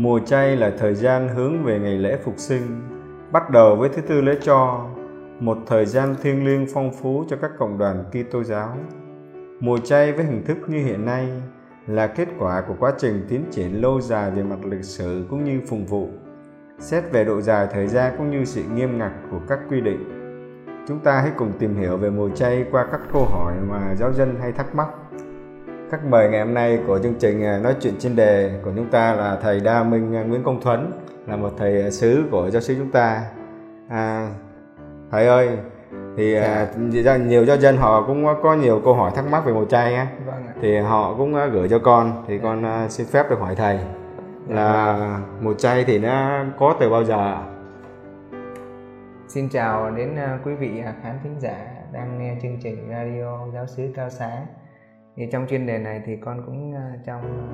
Mùa chay là thời gian hướng về ngày lễ phục sinh, bắt đầu với thứ tư lễ cho, một thời gian thiêng liêng phong phú cho các cộng đoàn Kitô giáo. Mùa chay với hình thức như hiện nay là kết quả của quá trình tiến triển lâu dài về mặt lịch sử cũng như phục vụ. Xét về độ dài thời gian cũng như sự nghiêm ngặt của các quy định. Chúng ta hãy cùng tìm hiểu về mùa chay qua các câu hỏi mà giáo dân hay thắc mắc. Khách mời ngày hôm nay của chương trình à, nói chuyện chuyên đề của chúng ta là thầy Đa Minh à, Nguyễn Công Thuấn, là một thầy sứ của giáo sứ chúng ta. À, thầy ơi, thì dạ. nhiều giáo dân họ cũng có nhiều câu hỏi thắc mắc về mùa chay á. Vâng thì họ cũng gửi cho con thì con xin phép được hỏi thầy là mùa chay thì nó có từ bao giờ Xin chào đến quý vị khán thính giả đang nghe chương trình radio giáo sứ cao sáng thì trong chuyên đề này thì con cũng ờ, trong ờ,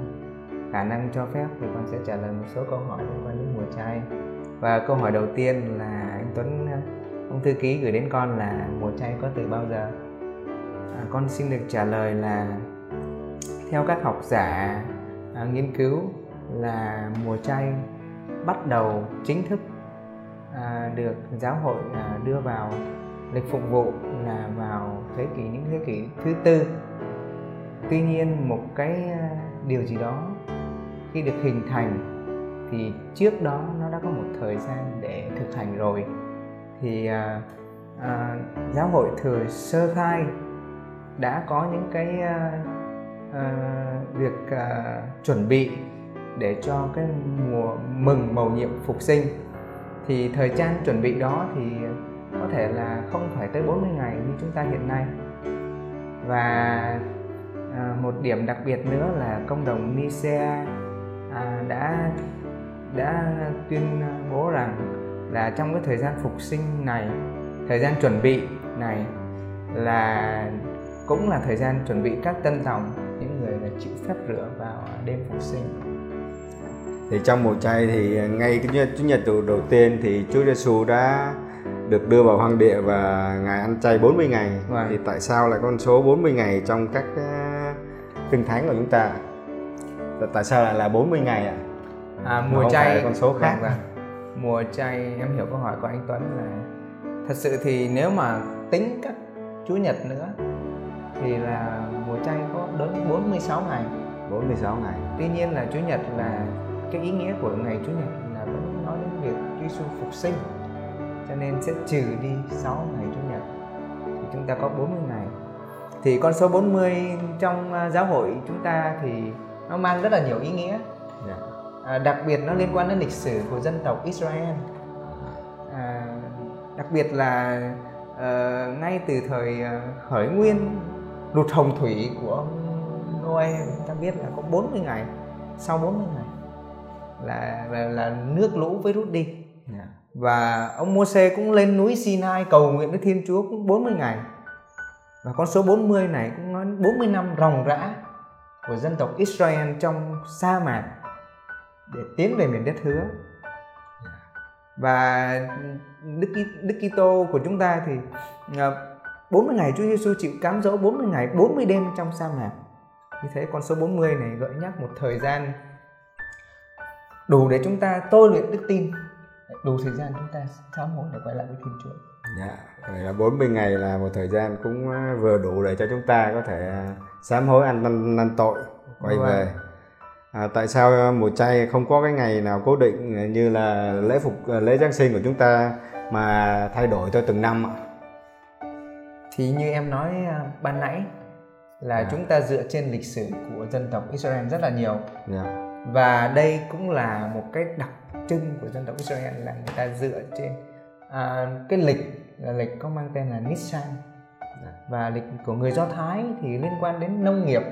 khả năng cho phép thì con sẽ trả lời một số câu hỏi liên quan đến mùa chay và câu hỏi đầu tiên là anh Tuấn ờ, ông thư ký gửi đến con là mùa chay có từ bao giờ? À, con xin được trả lời là theo các học giả à, nghiên cứu là mùa chay bắt đầu chính thức à, được giáo hội à, đưa vào lịch phục vụ là vào thế kỷ những thế kỷ thứ tư tuy nhiên một cái à, điều gì đó khi được hình thành thì trước đó nó đã có một thời gian để thực hành rồi. Thì à, à, giáo hội thừa sơ khai đã có những cái à, à, việc à, chuẩn bị để cho cái mùa mừng mầu nhiệm phục sinh. Thì thời gian chuẩn bị đó thì có thể là không phải tới 40 ngày như chúng ta hiện nay. Và à, một điểm đặc biệt nữa là công đồng Nicea à, đã đã tuyên bố rằng là trong cái thời gian phục sinh này thời gian chuẩn bị này là cũng là thời gian chuẩn bị các tân tòng những người là chịu phép rửa vào đêm phục sinh thì trong mùa chay thì ngay cái chủ nhật đầu tiên thì Chúa Giêsu đã được đưa vào hoang địa và ngài ăn chay 40 ngày vâng. thì tại sao lại con số 40 ngày trong các kinh thánh của chúng ta. Tại sao lại là 40 ngày ạ à? à mùa chay con số khác. vâng, vâng. mùa chay em hiểu câu hỏi của anh Tuấn là thật sự thì nếu mà tính các chủ nhật nữa thì là mùa chay có đến 46 ngày. 46 ngày. Tuy nhiên là Chúa Nhật là cái ý nghĩa của ngày Chúa Nhật là vẫn nói đến việc Chúa Giêsu phục sinh cho nên sẽ trừ đi 6 ngày Chúa Nhật. Thì chúng ta có 40 ngày thì con số 40 trong à, giáo hội chúng ta thì nó mang rất là nhiều ý nghĩa yeah. Dạ. à, đặc biệt nó liên quan đến lịch sử của dân tộc Israel à, đặc biệt là uh, ngay từ thời uh, khởi nguyên lụt hồng thủy của ông Noe ta biết là có 40 ngày sau 40 ngày là là, là nước lũ với rút đi yeah. Dạ. và ông Moses cũng lên núi Sinai cầu nguyện với Thiên Chúa cũng 40 ngày và con số 40 này cũng nói 40 năm ròng rã của dân tộc Israel trong sa mạc để tiến về miền đất hứa. Và Đức Đức Kitô của chúng ta thì à, 40 ngày Chúa Giêsu chịu cám dỗ 40 ngày 40 đêm trong sa mạc. Như thế con số 40 này gợi nhắc một thời gian đủ để chúng ta tôi luyện đức tin. Đủ thời gian chúng ta sám hối để quay lại với Thiên Chúa. Dạ, vậy là 40 ngày là một thời gian cũng à, vừa đủ để cho chúng ta có thể à, sám hối ăn năn, năn tội quay vâng. về. À, tại sao mùa chay không có cái ngày nào cố định như là lễ phục lễ Giáng sinh của chúng ta mà thay đổi theo từng năm ạ? thì như em nói ban nãy là à. chúng ta dựa trên lịch sử của dân tộc Israel rất là nhiều yeah. Dạ. và đây cũng là một cái đặc trưng của dân tộc Israel là người ta dựa trên à, cái lịch là lịch có mang tên là Nissan. Dạ. và lịch của người Do Thái thì liên quan đến nông nghiệp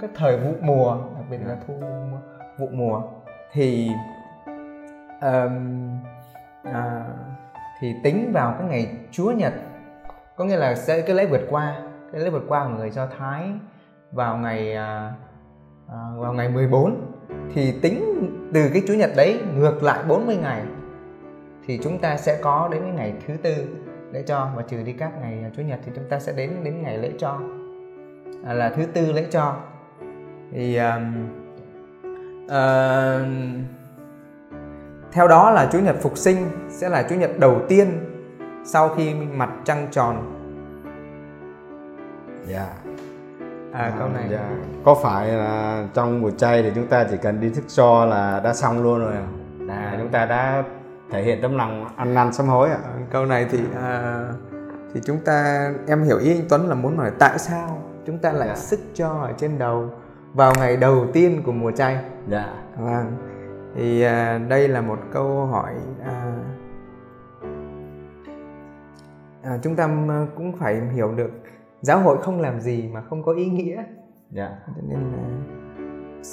cái thời vụ mùa đặc biệt là dạ. thu vụ mùa thì um, à, thì tính vào cái ngày Chúa Nhật có nghĩa là sẽ cái lễ vượt qua cái lễ vượt qua của người Do Thái vào ngày à, à, vào ngày 14 thì tính từ cái chủ nhật đấy ngược lại 40 ngày thì chúng ta sẽ có đến cái ngày thứ tư lễ cho và trừ đi các ngày chủ nhật thì chúng ta sẽ đến đến ngày lễ cho à, là thứ tư lễ cho thì um, uh, theo đó là Chúa Nhật Phục sinh sẽ là Chúa Nhật đầu tiên sau khi mặt trăng tròn. Dạ. Yeah. À, câu này. Dạ. Có phải là trong mùa chay thì chúng ta chỉ cần đi thức cho là đã xong luôn rồi à? Là chúng ta đã thể hiện tấm lòng ăn năn sám hối ạ. À? câu này thì à, thì chúng ta em hiểu ý anh Tuấn là muốn hỏi tại sao chúng ta lại. Dạ. sức cho ở trên đầu vào ngày đầu tiên của mùa chay. Dạ. Vâng thì à, đây là một câu hỏi à, à, chúng ta cũng phải hiểu được giáo hội không làm gì mà không có ý nghĩa. Dạ. cho nên là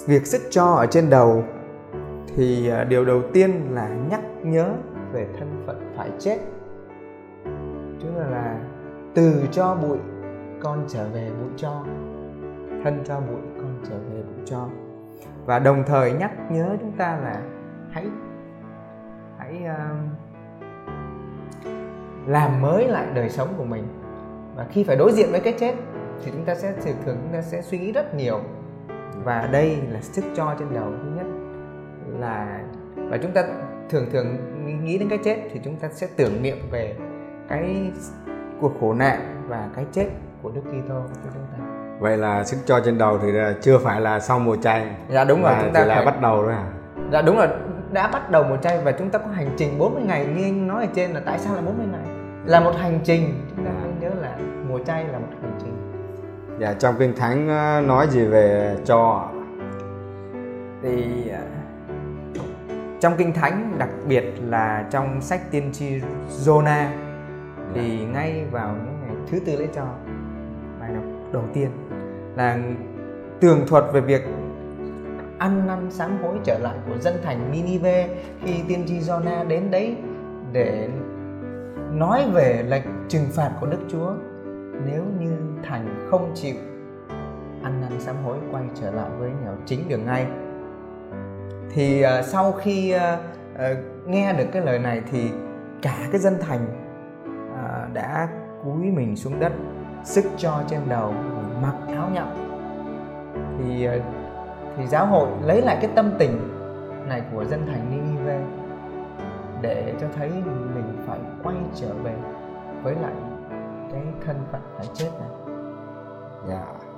việc sức cho ở trên đầu thì à, điều đầu tiên là nhắc nhớ về thân phận phải chết. Tức là, là từ cho bụi con trở về bụi cho. Thân cho bụi con trở về bụi cho. Và đồng thời nhắc nhớ chúng ta là hãy hãy uh, làm mới lại đời sống của mình. Và khi phải đối diện với cái chết thì chúng ta sẽ thường thường chúng ta sẽ suy nghĩ rất nhiều. Và đây là sức cho trên đầu thứ nhất là và chúng ta thường thường nghĩ đến cái chết thì chúng ta sẽ tưởng niệm về cái cuộc khổ nạn và cái chết của Đức Kitô cho chúng ta. Vậy là sức cho trên đầu thì chưa phải là sau mùa chay. Dạ đúng rồi chúng ta phải... là bắt đầu thôi à? Dạ đúng rồi đã bắt đầu mùa chay và chúng ta có hành trình 40 ngày. Như anh nói ở trên là tại sao là 40 ngày? Là một hành trình. Chúng ta phải nhớ là mùa chay là một hành trình. Dạ trong kinh thánh ờ, nói gì về cho? Thì ờ, trong kinh thánh đặc biệt là trong sách tiên tri Jonah thì dạ. ngay vào những ngày thứ tư lễ cho bài đọc đầu tiên là tường thuật về việc ăn năn sám hối trở lại của dân thành Ninive khi tiên tri Jonah đến đấy để nói về lệnh trừng phạt của Đức Chúa nếu như thành không chịu ăn năn sám hối quay trở lại với nẻo chính đường ngay thì uh, sau khi uh, uh, nghe được cái lời này thì cả cái dân thành uh, đã cúi mình xuống đất sức cho trên đầu mặc áo nhậm thì uh, thì giáo hội lấy lại cái tâm tình này của dân thành Ninive để cho thấy mình phải quay trở về với lại cái thân phận phải chết này. Yeah.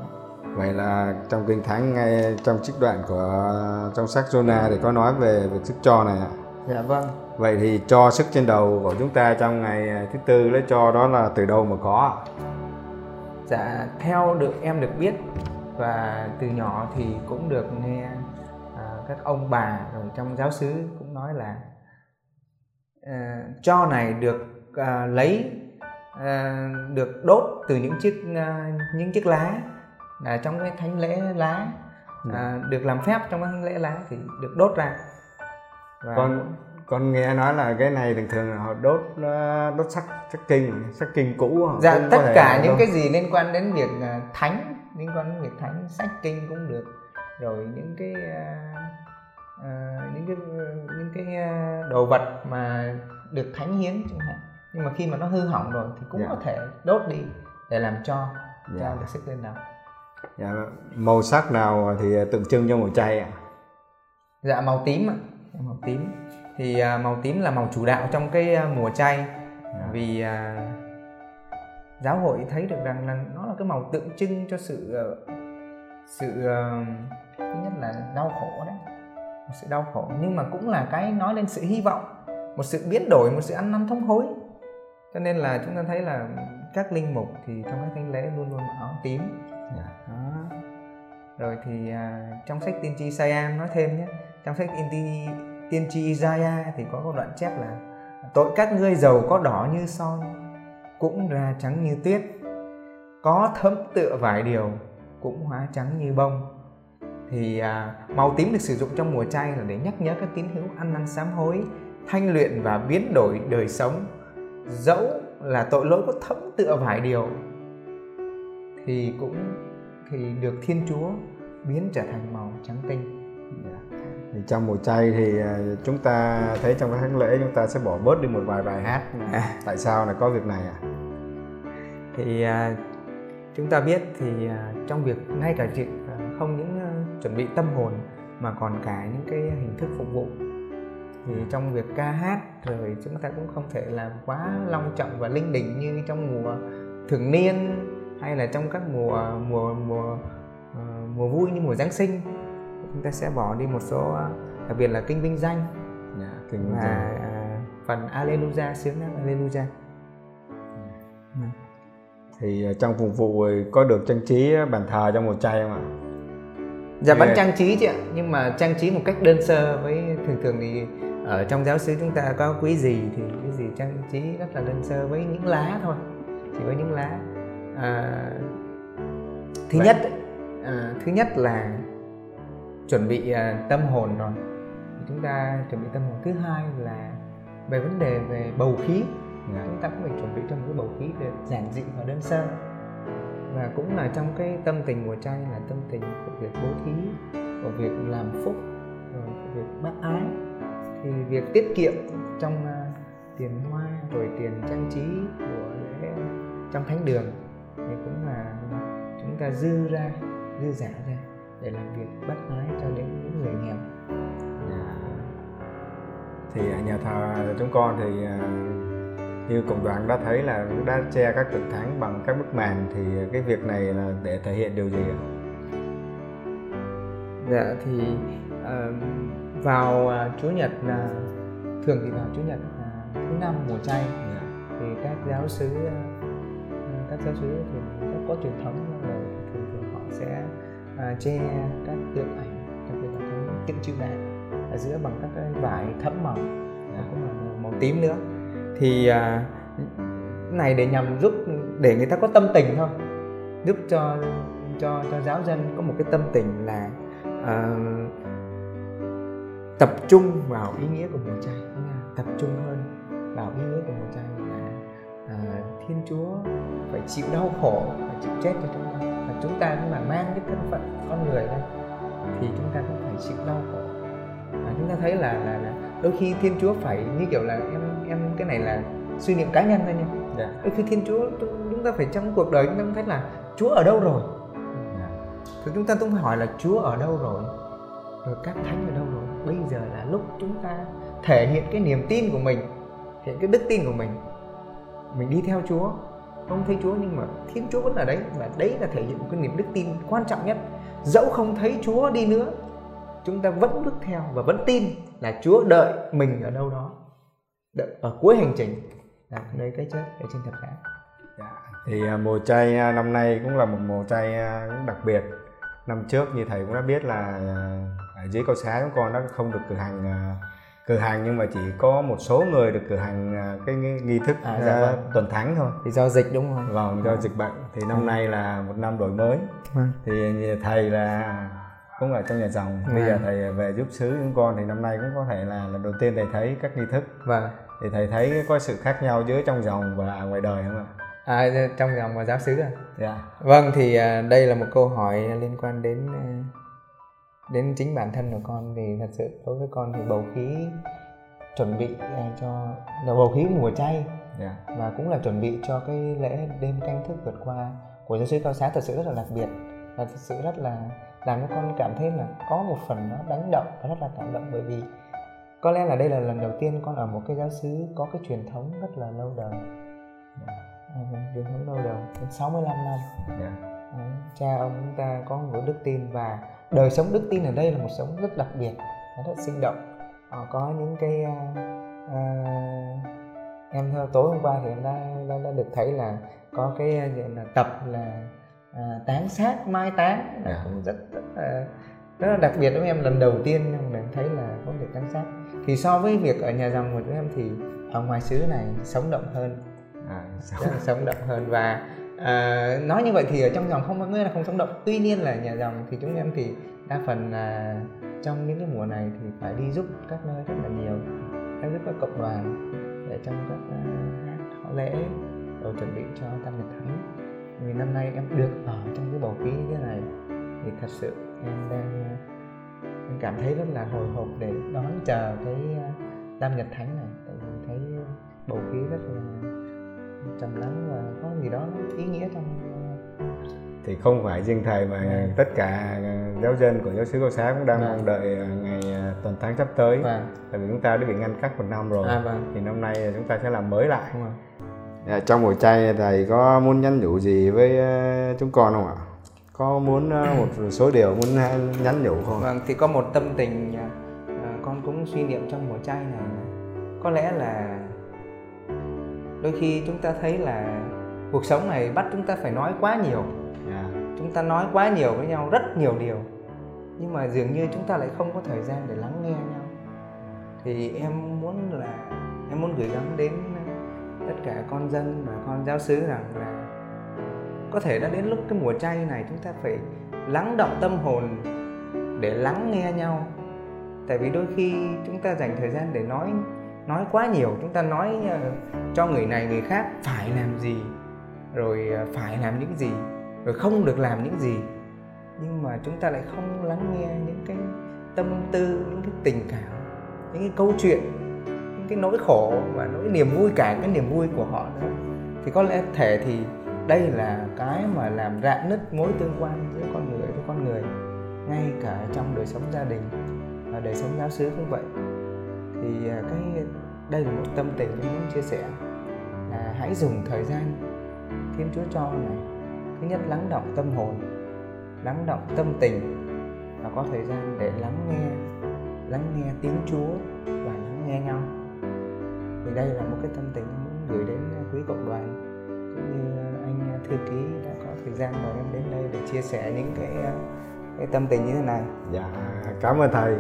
Vậy là trong kinh thánh ngay trong trích đoạn của trong sách Jonah thì có nói về việc sức cho này ạ. Dạ vâng. Vậy thì cho sức trên đầu của chúng ta trong ngày thứ tư lấy cho đó là từ đâu mà có? Dạ theo được em được biết và từ nhỏ thì cũng được nghe à, các ông bà rồi trong giáo xứ cũng nói là à, cho này được à, lấy à, được đốt từ những chiếc à, những chiếc lá là trong cái thánh lễ lá à, ừ. được làm phép trong cái thánh lễ lá thì được đốt ra và con con nghe nói là cái này thường thường là họ đốt à, đốt sắc sắc kinh sắc kinh cũ dạ tất cả những cái gì liên quan đến việc à, thánh liên quan đến việc thánh sách kinh cũng được rồi những cái uh, uh, những cái những cái đồ vật mà được thánh hiến chẳng hạn nhưng mà khi mà nó hư hỏng rồi thì cũng yeah. Dạ. có thể đốt đi để làm cho yeah. cho dạ. được sức lên đầu dạ màu sắc nào thì tượng trưng cho màu chay ạ à? dạ màu tím ạ màu tím thì uh, màu tím là màu chủ đạo trong cái mùa chay. Dạ. vì uh, giáo hội thấy được rằng là nó là cái màu tượng trưng cho sự ờ, sự uh, thứ nhất là đau khổ đấy một sự đau khổ nhưng mà cũng là cái nói lên sự hy vọng một sự biến đổi một sự ăn năn thống hối cho nên là chúng ta thấy là các linh mục thì trong các thánh lễ luôn luôn áo tím yeah. Rồi thì à, trong sách tiên tri Isaiah nói thêm nhé. Trong sách tiên tri tiên tri Isaiah thì có một đoạn chép là tội các ngươi giàu có đỏ như son cũng ra trắng như tuyết có thấm tựa vài điều cũng hóa trắng như bông. Thì à, màu tím được sử dụng trong mùa chay là để nhắc nhớ các tín hữu ăn năn sám hối thanh luyện và biến đổi đời sống. Dẫu là tội lỗi có thấm tựa vài điều thì cũng thì được thiên chúa biến trở thành màu trắng tinh. Thì trong mùa chay thì à, chúng ta thấy trong cái tháng lễ chúng ta sẽ bỏ bớt đi một vài bài hát. À. tại sao là có việc này à thì chúng ta biết thì à, trong việc ngay cả chuyện à, không những chuẩn bị tâm hồn mà còn cả những cái hình thức phục vụ. Thì trong việc ca hát rồi chúng ta cũng không thể làm quá long trọng và linh đình như trong mùa thường niên hay là trong các mùa mùa mùa mùa vui như mùa giáng sinh chúng ta sẽ bỏ đi một số đặc biệt là kinh vinh danh yeah, dạ, kinh vinh và danh. Uh, phần Alleluia sướng lắm Alleluia ừ. thì uh, trong phục vụ có được trang trí bàn thờ trong một chay không ạ? Dạ vẫn trang trí chị ạ nhưng mà trang trí một cách đơn sơ với thường thường thì ở trong giáo sứ chúng ta có quý gì thì quý gì trang trí rất là đơn sơ với những lá thôi chỉ với những lá à, thứ Vậy. nhất à, thứ nhất là chuẩn bị à, tâm hồn rồi. Chúng ta chuẩn bị tâm hồn. Thứ hai là về vấn đề về bầu khí. Yeah. Dạ. chúng ta cũng phải chuẩn bị cho một cái bầu khí về giản dị và đơn sơ. Và cũng là trong cái tâm tình mùa chay là tâm tình của việc bố thí của việc làm phúc của việc bác ái. Thì việc tiết kiệm trong uh, tiền hoa rồi tiền trang trí của lễ trong thánh đường thì cũng là chúng ta dư ra dư giả ra để làm việc bác ái cho đến những người nghèo dạ. thì nhà thờ chúng con thì à, như cộng đoàn đã thấy là đã che các tượng thánh bằng các bức màn thì cái việc này là để thể hiện điều gì ạ? Dạ thì uh, vào uh, chủ nhật uh, thường thì vào chủ nhật uh, thứ năm mùa chay dạ. thì các giáo sứ uh, các giáo sứ thì có, có truyền thống là thường sẽ à, che các tượng ảnh đặc biệt là cái tượng chữ vàng ở giữa bằng các cái vải thấm màu à, cũng là màu tím nữa. Thì à, này để nhằm giúp để người ta có tâm tình thôi giúp cho cho cho giáo dân có một cái tâm tình là uh, tập trung vào ý nghĩa của mùa chay tập trung hơn vào ý nghĩa của mùa chay là uh, thiên chúa phải chịu đau khổ phải chịu chết cho chúng ta chúng ta là mang cái thân phận con người đây thì chúng ta cũng phải chịu đau khổ và chúng ta thấy là là, là đôi khi thiên chúa phải như kiểu là em em cái này là suy niệm cá nhân thôi nha yeah. Dạ. đôi khi thiên chúa chúng ta phải trong cuộc đời chúng ta thấy là chúa ở đâu rồi yeah. Dạ. thì chúng ta cũng phải hỏi là chúa ở đâu rồi rồi các thánh ở đâu rồi bây giờ là lúc chúng ta thể hiện cái niềm tin của mình hiện cái đức tin của mình mình đi theo chúa không thấy chúa, nhưng mà thiên chúa vẫn ở đấy. Và đấy là thể hiện một cái niềm đức tin quan trọng nhất. Dẫu không thấy chúa đi nữa, chúng ta vẫn bước theo và vẫn tin là chúa đợi mình ở đâu đó. Đợi ở cuối hành trình, là nơi cái chết ở trên thập giá dạ. thì à, mùa chay à, năm nay cũng là một mùa chay à, cũng đặc biệt. Năm trước như thầy cũng đã biết là ở dưới cầu xá chúng con đã không được cử hành cử hành nhưng mà chỉ có một số người được cử hành cái nghi thức à, dạ vâng. tuần thánh thôi. Thì do dịch đúng không? Vâng do dịch bệnh. Thì năm à. nay là một năm đổi mới. À. thì thầy là cũng ở trong nhà dòng bây à. giờ thầy về giúp xứ chúng con thì năm nay cũng có thể là lần đầu tiên thầy thấy các nghi thức. Vâng. Thì thầy thấy có sự khác nhau giữa trong dòng và ngoài đời không ạ? À trong dòng và giáo xứ à? Dạ. Vâng thì à, đây là một câu hỏi liên quan đến à, đến chính bản thân của con thì thật sự đối với con thì bầu khí chuẩn bị à, cho là bầu khí mùa chay yeah. Dạ. và cũng là chuẩn bị cho cái lễ đêm canh thức vượt qua của giáo sứ cao xá thật sự rất là đặc biệt và thật sự rất là làm cho con cảm thấy là có một phần nó đánh động và rất là cảm động bởi vì có lẽ là đây là lần đầu tiên con ở một cái giáo xứ có cái truyền thống rất là lâu đời yeah. à, truyền thống lâu đời đến 65 năm yeah. à, cha ông chúng ta có một đức tin và đời sống đức tin ở đây là một sống rất đặc biệt rất sinh động. Họ có những cái uh, uh, em tối hôm qua thì em đã, đã, đã được thấy là có cái là tập là à, tán sát mai táng là cũng rất rất là, rất là đặc biệt với em. Lần đầu tiên em thấy là có việc tán sát. Thì so với việc ở nhà dòng của chúng em thì ở ngoài xứ này sống động hơn. À, sống. sống động hơn. Và à, nói như vậy thì ở trong dòng không có nghĩa là không sống động. Tuy nhiên là nhà dòng thì chúng em thì đa phần là trong những cái mùa này thì phải đi giúp các nơi rất là nhiều các giúp các cộng đoàn để trong các ờ, uh, họ lễ rồi chuẩn bị cho tam nhật thánh vì năm nay em được ở trong cái bầu khí như thế này thì thật sự em đang em cảm thấy rất là hồi hộp để đón chờ cái ờ, tam nhật thánh này. Tại vì thấy bầu khí rất là trầm lắng và có gì đó ý nghĩa trong thì không phải riêng thầy mà Vâng. tất cả giáo dân của giáo xứ Cao Xá cũng đang mong đợi à, ngày à, tuần tháng sắp tới. Vâng tại vì chúng ta đã bị ngăn cách một năm rồi. À vâng. Thì năm nay chúng ta sẽ làm mới lại. Dạ, trong buổi chay thầy có muốn nhắn nhủ gì với chúng con không ạ? Có muốn một số điều muốn nhắn nhủ không? Vâng, thì có một tâm tình à, à, con cũng suy niệm trong mùa chay này là có lẽ là đôi khi chúng ta thấy là cuộc sống này bắt chúng ta phải nói quá nhiều. Dạ. chúng ta nói quá nhiều với nhau rất nhiều điều nhưng mà dường như chúng ta lại không có thời gian để lắng nghe nhau. Thì em muốn là em muốn gửi gắm đến tất cả con dân và con giáo xứ rằng là có thể đã đến lúc cái mùa chay này chúng ta phải lắng động tâm hồn để lắng nghe nhau. Tại vì đôi khi chúng ta dành thời gian để nói nói quá nhiều, chúng ta nói ờ, cho người này người khác phải làm gì, rồi ờ, phải làm những gì, rồi không được làm những gì. Nhưng mà chúng ta lại không lắng nghe những cái tâm tư, những cái tình cảm, những cái câu chuyện, những cái nỗi khổ và nỗi niềm vui cả cái niềm vui của họ nữa. Thì có lẽ thể thì đây là cái mà làm rạn nứt mối tương quan giữa con người với con người, ngay cả trong đời sống gia đình và đời sống giáo xứ cũng vậy thì à, cái đây là một tâm tình tôi muốn chia sẻ. Là hãy dùng thời gian Thiên Chúa cho này. Thứ nhất lắng động tâm hồn lắng động tâm tình và có thời gian để lắng nghe lắng nghe tiếng Chúa và lắng nghe nhau. Thì đây là một cái tâm tình muốn gửi đến quý cộng đoàn cũng như anh thư ký đã có thời gian mời em đến đây để chia sẻ những cái à, cái tâm tình như thế này. Dạ, cảm ơn thầy.